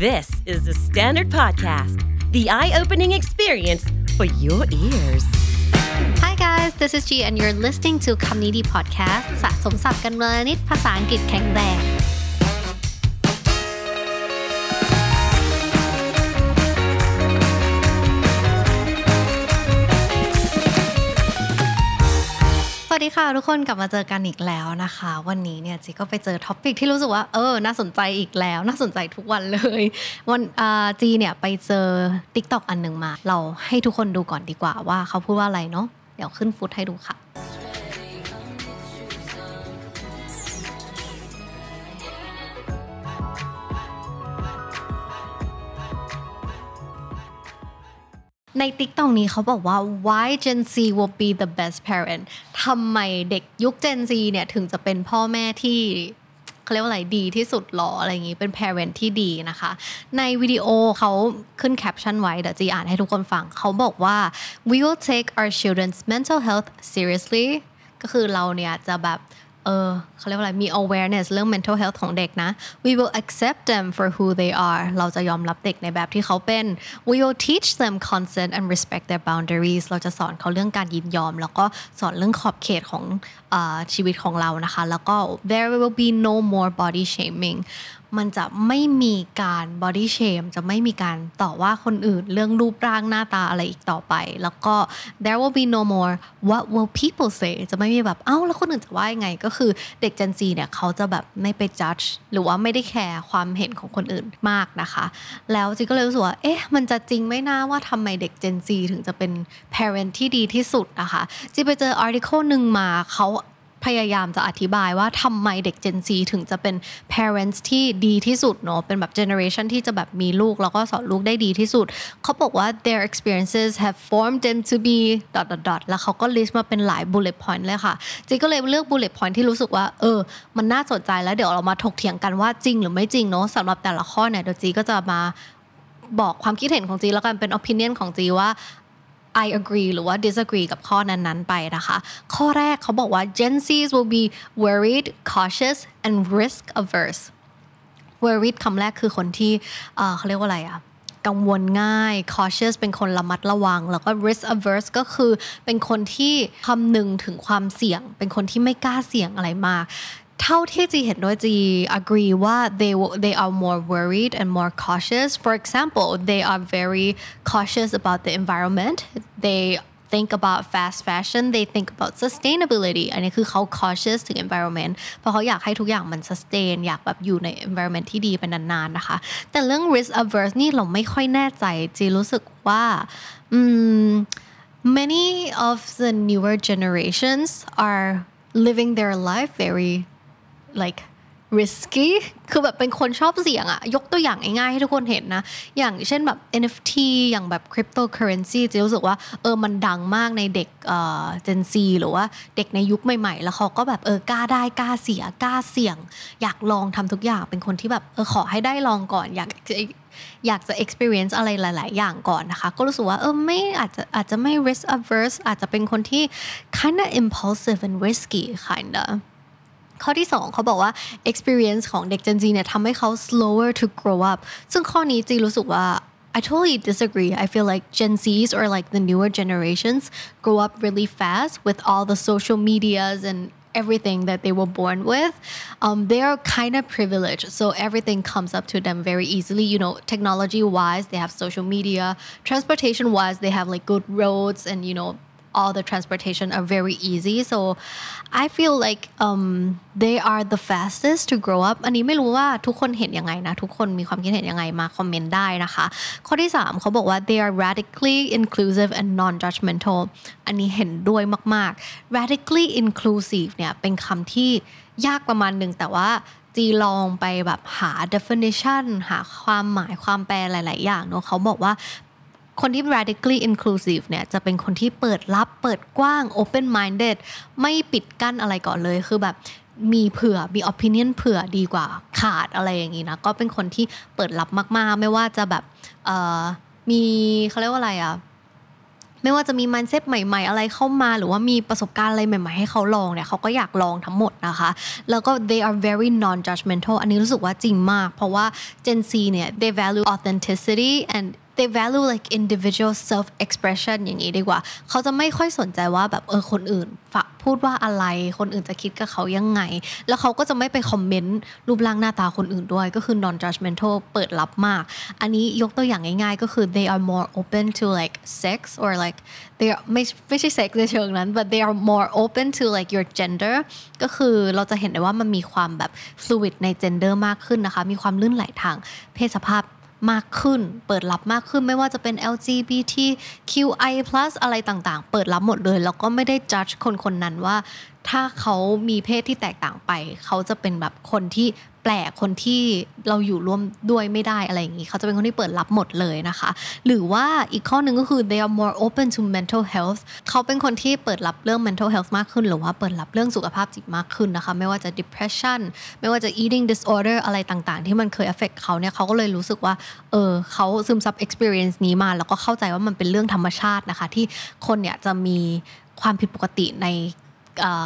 This is the Standard Podcast, the eye opening experience for your ears. Hi guys, this is G and you're listening to คำนี้ดี podcast สะสมศัพท์กันเมืนิดภาษาอังกฤษแข็งแรงสดีค่ะทุกคนกลับมาเจอกันอีกแล้วนะคะวันนี้เนี่ยจีก็ไปเจอท็อปิกที่รู้สึกว่าเออน่าสนใจอีกแล้วน่าสนใจทุกวันเลย วันจีเนี่ยไปเจอ t ิ k t o อกอันหนึ่งมา เราให้ทุกคนดูก่อนดีกว่าว่าเขาพูดว่าอะไรเนาะเดี๋ยวขึ้นฟุตให้ดูค่ะ ใน TikTok นี้เขาบอกว่า why Gen Z will be the best parent ทำไมเด็กยุคเจนซีเนี่ยถึงจะเป็นพ่อแม่ที่เขาเรียกว่าอะไรดีที่สุดหรออะไรอย่างนี้เป็นพ a r e n t ที่ดีนะคะ ในวิดีโอเขาขึ้นแคปชั่นไว้เดี๋ยวจีอ่านให้ทุกคนฟังเขาบอกว่า we will take our children's mental health seriously ก็คือเราเนี่ยจะแบบเออเขาเรียกว่าอะไรมี awareness เรื่อง mental health ของเด็กนะ we will accept them for who they are เราจะยอมรับเด็กในแบบที่เขาเป็น we will teach them consent and respect their boundaries เราจะสอนเขาเรื่องการยินยอม แล้วก็สอนเรื่องขอบเขตของอชีวิตของเรานะคะแล้วก็ there will be no more body shaming มันจะไม่มีการบอดี้เชมจะไม่มีการต่อว่าคนอื่น เรื่องรูปร่างหน้าตาอะไรอีกต่อไป แล้วก็ there will be no more what will people say จะไม่มีแบบ เอ้า แล้วคนอื่นจะว่ายังไง ก็คือเด็ก Gen Z เนี่ยเขาจะแบบไม่ไป judge หรือว่าไม่ได้แคร์ความเห็นของคนอื่นมากนะคะ แล้วจีก็เลยรู้สึกว่าเอ๊ะมันจะจริงไหมนะว่าทำไมเด็ก Gen Z ถึงจะเป็น parent ที่ดีที่สุดนะคะจีไปเจอ article หนึ่งมาเขาพยายามจะอธิบายว่าทำไมเด็ก Gen Z ถึงจะเป็น parents ที่ดีที่สุดเนาะเป็นแบบ generation ที่จะแบบมีลูกแล้วก็สอนลูกได้ดีที่สุด เขาบอกว่า their experiences have formed them to be dot dot dot แล้วเขาก็ list มาเป็นหลาย bullet point เลยค่ะ จีก็เลยเลือก bullet point ที่รู้สึกว่าเออ มันน่าสนใจแล้วเดี๋ยวเรามาถกเถียงกันว่าจริง หรือไม่จริงเนาะสำหรับแต่ละข้อเนี่ยเดี๋ยวจีก็จะมาบอกความคิดเห็นของจีแล้วกันเป็น opinion ของจีว่า I agree หรือว่า disagree กับข้อนั้นๆไปนะคะข้อแรกเขาบอกว่า Gen Zs will be worried cautious and risk averse worried คำแรกคือคนที่เขาเรียกว่าอะไรอะกังวลง่าย cautious เป็นคนระมัดระวัง แล้วก็ risk averse ก็คือเป็นคนที่คำนึงถึงความเสี่ยง เป็นคนที่ไม่กล้าเสี่ยงอะไรมากเท่าที่จีเห็นด้วยจี agree ว่า they they are more worried and more cautious for example they are very cautious about the environment they think about fast fashion they think about sustainability อันนี้คือเขา cautious ถึง environment เพราะเขาอยากให้ทุกอย่างมัน sustain อยากแบบอยู่ใน environment ที่ดีเป็นนานๆ นะคะ แต่เรื่อง risk averse นี่เราไม่ค่อยแน่ใจ จีรู้สึกว่าอืม many of the newer generations are living their life very like risky คือแบบเป็นคนชอบเสี่ยงอะยกตัวอย่างง่ายๆให้ทุกคนเห็นนะ อย่างเช่นแบบ NFT อย่างแบบ cryptocurrency จะรู้สึกว่าเออ มันดังมากในเด็กเอ่อ Gen Z หรือว่าเด็กในยุคใหม่ๆ แล้วเขาก็แบบเออกล้าได้กล้าเสียกล้าเสี่ยง อยากลองทำทุกอย่าง เป็นคนที่แบบเออขอให้ได้ลองก่อนอยากอยากจะ experience อะไรหลาย ๆ อย่างก่อนนะคะ ก็รู้สึกว่าเออไม่อาจจะอาจจะไม่ risk averse อาจจะเป็นคนที่ k i n d of impulsive and risky k i n d of ข้อที่ experience ของเด็ก Gen Z เนี่ยทำให้เขา slower to grow up ซึ่งข้อนี้จีรู้สึกว่า I totally disagree. I feel like Gen Zs or like the newer generations grow up really fast with all the social medias and everything that they were born with. Um, they are kind of privileged, so everything comes up to them very easily. You know, technology wise, they have social media. Transportation wise, they have like good roads and you know all the transportation are very easy so I feel like um, they are the fastest to grow up อันนี้ไม่รู้ว่าทุกคนเห็นยังไงนะ ทุกคนมีความคิดเห็นยังไงมาคอมเมนต์ได้นะคะ ข้อที่ 3เขาบอกว่า they are radically inclusive and non-judgmental อันนี้เห็นด้วยมาก ๆ radically inclusive เนี่ยเป็นคำที่ยากประมาณหนึ่งแต่ว่าจีลองไปแบบหา definition หาความหมายความแปลหลาย ๆ อย่างเนาะเขาบอกว่าคนที่ radically inclusive เนี่ย จะเป็นคนที่เปิดรับเปิดกว้าง open minded ไม่ปิดกั้นอะไรก่อนเลย คือแบบมีเผื่อมี opinion เผื่อดีกว่าขาดอะไรอย่างนี้นะ ก็เป็นคนที่เปิดรับมาก ๆ ไม่ว่าจะแบบมีเขาเรียกว่าอะไรอะไม่ว่าจะมีมันเซ็ตใหม่ ๆ อะไรเข้ามาหรือว่ามีประสบการณ์อะไรใหม่ ๆ ให้เขาลองเนี่ยเขาก็อยากลองทั้งหมดนะคะ แล้วก็ they are very non judgmental อันนี้รู้สึกว่าจริงมาก เพราะว่า Gen Z เนี่ย they value authenticity and they value like individual self expression อย่างนี้ดีกว่า เขาจะไม่ค่อยสนใจว่าแบบเออคนอื่นฝาพูดว่าอะไร คนอื่นจะคิดกับเขายังไง แล้วเขาก็จะไม่ไปคอมเมนต์รูปร่างหน้าตาคนอื่นด้วย ก็คือ non judgmental เปิดรับมาก อันนี้ยกตัวอย่างง่าย ๆ ก็คือ they are more open to like sex or like they are ไม่ไม่ใช่ sex ในเชิงนั้น but they are more open to like your gender ก็คือเราจะเห็นได้ว่ามันมีความแบบ fluid ใน gender มากขึ้นนะคะ มีความลื่นไหลทางเพศสภาพมากขึ้นเปิดรับมากขึ้นไม่ว่าจะเป็น LGBTQI+ อะไรต่างๆ เปิดรับหมดเลยแล้วก็ไม่ได้จัดคนคนนั้นว่าถ้าเขามีเพศที่แตกต่างไป เขาจะเป็นแบบคนที่แปลก คนที่เราอยู่ร่วมด้วยไม่ได้อะไรอย่างนี้ เขาจะเป็นคนที่เปิดรับหมดเลยนะคะ หรือว่าอีกข้อหนึ่งก็คือ they are more open to mental health เขาเป็นคนที่เปิดรับเรื่อง mental health มากขึ้น หรือว่าเปิดรับเรื่องสุขภาพจิตมากขึ้นนะคะ ไม่ว่าจะ depression ไม่ว่าจะ eating disorder อะไรต่าง ๆ ที่มันเคย affect เขาเนี่ย เขาก็เลยรู้สึกว่า เออ เขาซึมซับ experience นี้มา แล้วก็เข้าใจว่ามันเป็นเรื่องธรรมชาตินะคะ ที่คนเนี่ยจะมีความผิดปกติใน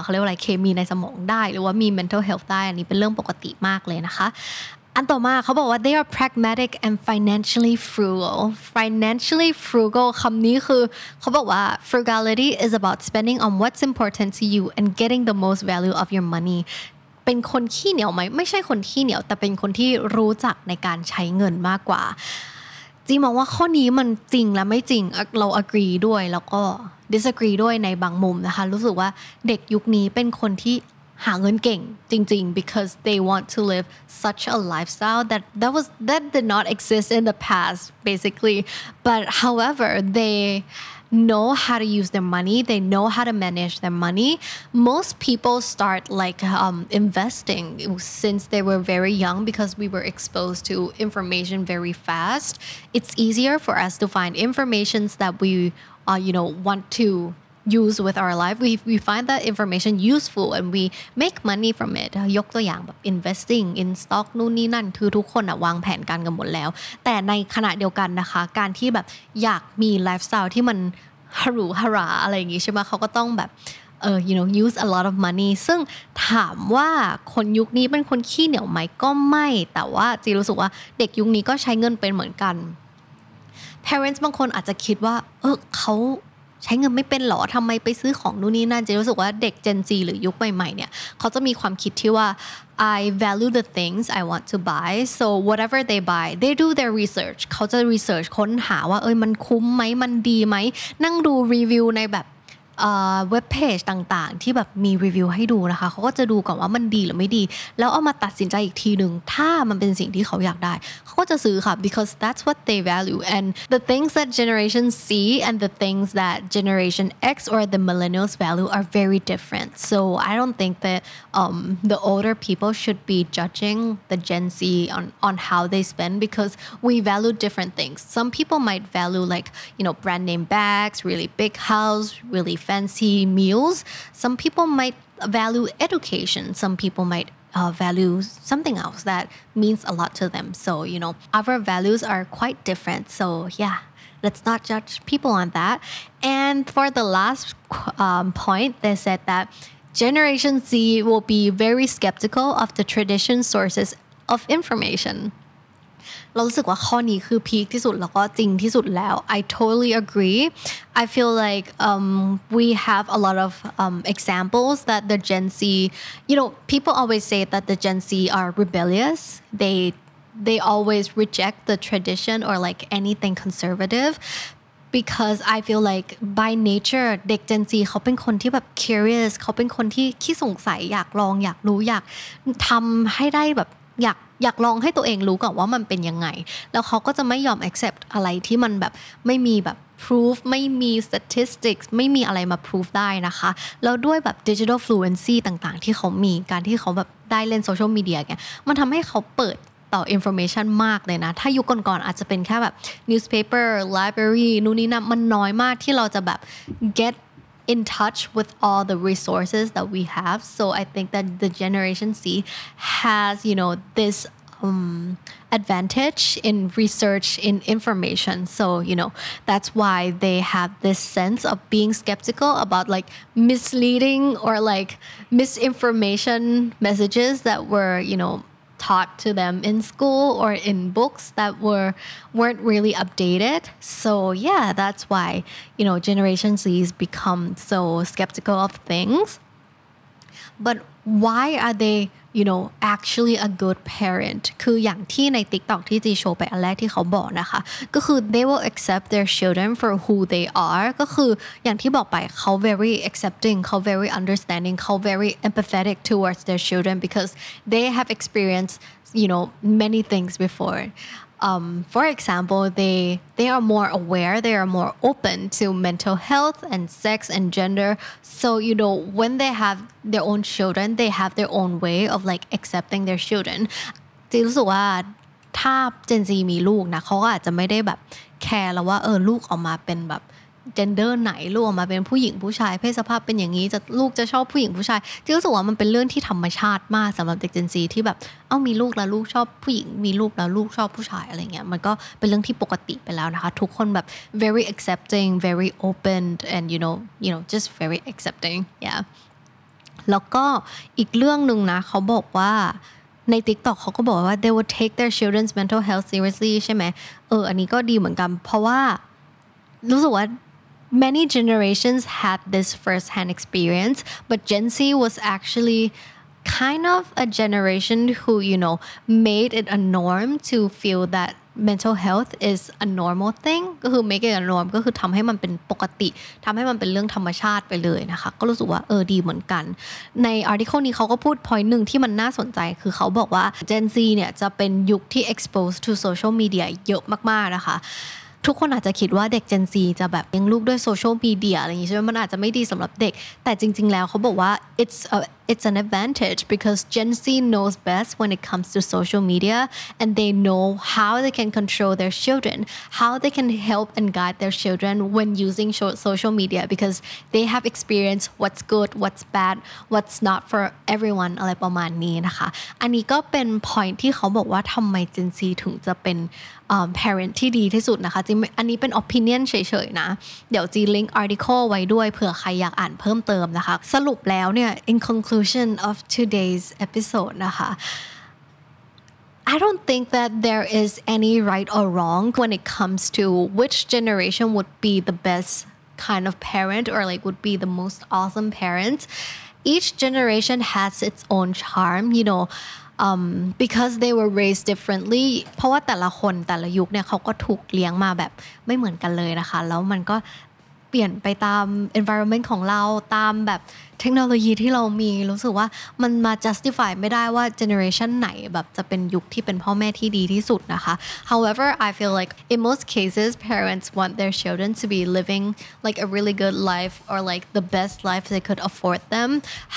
เขาเรียกว่าอะไรเคมีในสมองได้ หรือว่ามี mental health ได้อันนี้เป็นเรื่องปกติมากเลยนะคะอันต่อมาเขาบอกว่า they are pragmatic and financially frugal financially frugal คำนี้คือเขาบอกว่า frugality is about spending on what's important to you and getting the most value of your money เป็นคนขี้เหนียวไหมไม่ใช่คนขี้เหนียว แต่เป็นคนที่รู้จักในการใช้เงินมากกว่าจีมองว่าข้อนี้มันจริงและไม่จริงเรา agree ด้วยแล้วก็ disagree ด้วยในบางมุมนะคะรู้สึกว่าเด็กยุคนี้เป็นคนที่หาเงินเก่งจริงๆ because they want to live such a lifestyle that that was that did not exist in the past basically but however they know how to use their money they know how to manage their money most people start like um, investing since they were very young because we were exposed to information very fast it's easier for us to find informations that we uh, you know want to use with our life we we find that information useful and we make money from it ยกตัวอย่างแบบ investing in stock นู่นนี่นั่นคือทุกคนอะวางแผนการกันหมดแล้วแต่ในขณะเดียวกันนะคะ การที่แบบอยากมีไลฟ์สไตล์ที่มันหรูหราอะไรอย่างงี้ใช่ไหมเขาก็ต้องแบบเออ you know use a lot of money ซึ่งถามว่าคนยุคนี้เป็นคนขี้เหนียวไหมก็ไม่ แต่ว่าจีรู้สึกว่าเด็กยุคนี้ก็ใช้เงินเป็นเหมือนกัน parents บางคนอาจจะคิดว่า เออเขาใช้เงินไม่เป็นหรอทำไมไปซื้อของนู่นนี่นั่นจะรู้สึกว่าเด็ก Gen Z หรือยุคใหม่ๆ เนี่ยเขาจะมีความคิดที่ว่า I value the things I want to buy so whatever they buy they do their research เขาจะ research ค้นหาว่า เอ้ยมันคุ้มไหมมันดีไหม นั่งดูรีวิวในแบบเว็บเพจต่างๆที่แบบมีรีวิวให้ดูนะคะเขาก็จะดูก่อนว่ามันดีหรือไม่ดีแล้วเอามาตัดสินใจอีกทีหนึ่งถ้ามันเป็นสิ่งที่เขาอยากได้เขาก็จะซื้อค่ะ because that's what they value and the things that generation C and the things that generation X or the millennials value are very different so I don't think that um, the older people should be judging the Gen Z on on how they spend because we value different things some people might value like you know brand name bags really big house really fancy meals. Some people might value education. Some people might uh, value something else that means a lot to them. So, you know, our values are quite different. So, yeah, let's not judge people on that. And for the last um, point, they said that Generation Z will be very skeptical of the tradition sources of information. เรารู้สึกว่าข้อนี้คือพีคที่สุดแล้วก็จริงที่สุดแล้ว I totally agree I feel like um, we have a lot of um, examples that the Gen Z you know people always say that the Gen Z are rebellious they they always reject the tradition or like anything conservative because I feel like by nature เด็ก Gen Z เขาเป็นคนที่แบบ curious เขาเป็นคนที่ขี้สงสัยอยากลองอยากรู้อยากทำให้ได้แบบอยากอยากลองให้ตัวเองรู้ก่อนว่ามันเป็นยังไง แล้วเขาก็จะไม่ยอม accept อะไรที่มันแบบไม่มีแบบ proof ไม่มี statistics ไม่มีอะไรมา proof ได้นะคะแล้วด้วยแบบ digital fluency ต่างๆ ที่เขามีการที่เขาแบบได้เล่นโซเชียลมีเดียเนี่ยมันทำให้เขาเปิดต่อ information มากเลยนะ ถ้ายุคก่อนๆอาจจะเป็นแค่แบบ newspaper library นู่นนี่นะมันน้อยมากที่เราจะแบบ get in touch with all the resources that we have. So I think that the Generation C has, you know, this um, advantage in research in information so you know that's why they have this sense of being skeptical about like misleading or like misinformation messages that were you know taught to them in school or in books that were weren't really updated. So yeah, that's why you know Generation Z's become so skeptical of things. But why are they you know actually a good parent คืออย่างที่ใน TikTok ที่จีโชว์ไปอันแรกที่เขาบอกนะคะ ก็คือ they will accept their children for who they are ก็คืออย่างที่บอกไปเขา very accepting เขา very understanding เขา very empathetic towards their children because they have experienced you know many things before um, for example, they they are more aware, they are more open to mental health and sex and gender. So you know, when they have their own children, they have their own way of like accepting their children. จีรู้สึกว่าถ้าเจนซีมีลูกนะเขาก็อาจจะไม่ได้แบบแคร์แล้วว่าเออลูกออกมาเป็นแบบเจนเดอร์ไหนลูกออกมาเป็นผู้หญิงผู้ชายเพศสภาพเป็นอย่างนี้จะลูกจะชอบผู้หญิงผู้ชายจึงรู้สึกว่ามันเป็นเรื่องที่ธรรมชาติมากสำหรับเด็กเจนซีที่แบบเอ้ามีลูกแล้วลูกชอบผู้หญิงมีลูกแล้วลูกชอบผู้ชายอะไรเงี้ยมันก็เป็นเรื่องที่ปกติไปแล้วนะคะทุกคนแบบ very accepting very open and you know you know just very accepting yeah แล้วก็อีกเรื่องหนึ่งนะเขาบอกว่าใน TikTok เขาก็บอกว่า they will take their children's mental health seriously ใช่ไหมเอออันนี้ก็ดีเหมือนกัน เพราะว่ารู้สึกว่า many generations had this firsthand experience, but Gen Z was actually kind of a generation who, you know, made it a norm to feel that mental health is a normal thing ก็คือ make it a norm ก็คือทำให้มันเป็นปกติทำให้มันเป็นเรื่องธรรมชาติไปเลยนะคะ ก็รู้สึกว่าเออดีเหมือนกัน ใน article นี้เขาก็พูด point หนึ่งที่มันน่าสนใจคือเขาบอกว่า Gen Z เนี่ยจะเป็นยุคที่ exposed to social media เยอะมากๆนะคะทุกคนอาจจะคิดว่าเด็ก Gen Z จะแบบเลี้ยงลูกด้วยโซเชียลมีเดียอะไรอย่างงี้ใช่ไหมมันอาจจะไม่ดีสำหรับเด็ก แต่จริงๆ แล้วเขาบอกว่า it's a it's an advantage because Gen Z knows best when it comes to social media and they know how they can control their children, how they can help and guide their children when using social media because they have experienced what's good, what's bad, what's not for everyone อะไรประมาณนี้นะคะ อันนี้ก็เป็น point ที่เขาบอกว่าทำไม Gen Z ถึงจะเป็น parent ที่ดีที่สุดนะคะจริงอันนี้เป็น opinion เฉยๆ นะ เดี๋ยวจีลิงก์ article ไว้ด้วยเผื่อใครอยากอ่านเพิ่มเติมนะคะ สรุปแล้วเนี่ย in conclusion conclusion of today's episode นะคะ I don't think that there is any right or wrong when it comes to which generation would be the best kind of parent or like would be the most awesome parent. Each generation has its own charm, you know. Um, because they were raised differently เพราะว่าแต่ละคนแต่ละยุคเนี่ยเขาก็ถูกเลี้ยงมาแบบไม่เหมือนกันเลยนะคะแล้วมันก็ปลี่ยนไปตาม environment ของเราตามแบบเทคโนโลยีที่เรามีรู้สึกว่ามันมา justify ไม่ได้ว่า generation ไหนแบบจะเป็นยุคที่เป็นพ่อแม่ที่ดีที่สุดนะคะ however I feel like in most cases parents want their children to be living like a really good life or like the best life they could afford them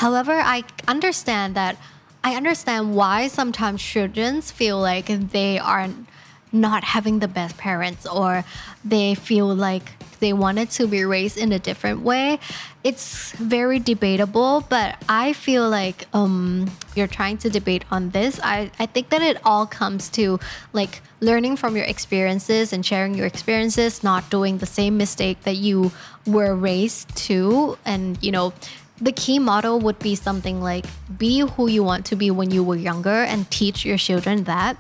however I understand that I understand why sometimes children feel like they aren't not having the best parents or they feel like they wanted to be raised in a different way. It's very debatable, but I feel like um, you're trying to debate on this. I, I think that it all comes to like learning from your experiences and sharing your experiences, not doing the same mistake that you were raised to. And, you know, the key motto would be something like be who you want to be when you were younger and teach your children that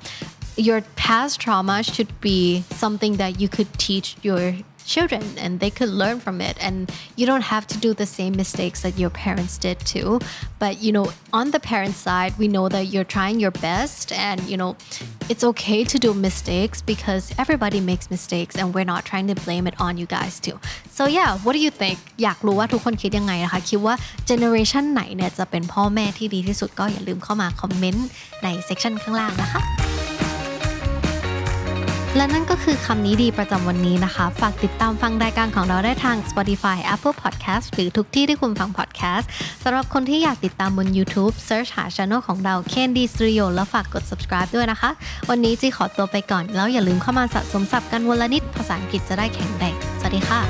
your past trauma should be something that you could teach your children and they could learn from it. And you don't have to do the same mistakes that your parents did too. But, you know, on the parent side, we know that you're trying your best and, you know, it's okay to do mistakes because everybody makes mistakes and we're not trying to blame it on you guys too. So yeah, what do you think? อยากรู้ว่าทุกคนคิดยังไงนะคะ คิดว่าเจเนอเรชันไหนเนี่ยจะเป็นพ่อแม่ที่ดีที่สุด ก็อย่าลืมเข้ามา คอมเมนต์ในเซกชันข้างล่างนะคะและนั่นก็คือคำนี้ดีประจำวันนี้นะคะ ฝากติดตามฟังรายการของเราได้ทาง Spotify Apple Podcast หรือทุกที่ที่คุณฟัง podcast สำหรับคนที่อยากติดตามบน YouTube Search หาช anel ของเรา Candy Studio แล้วฝากกด subscribe ด้วยนะคะ วันนี้จีขอตัวไปก่อน แล้วอย่าลืมเข้ามาสะสมศัพท์กันวลนิดภาษาอังกฤษจะได้แข็งแรงสวัสดีค่ะ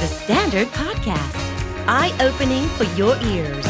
The Standard Podcast Eye Opening for Your Ears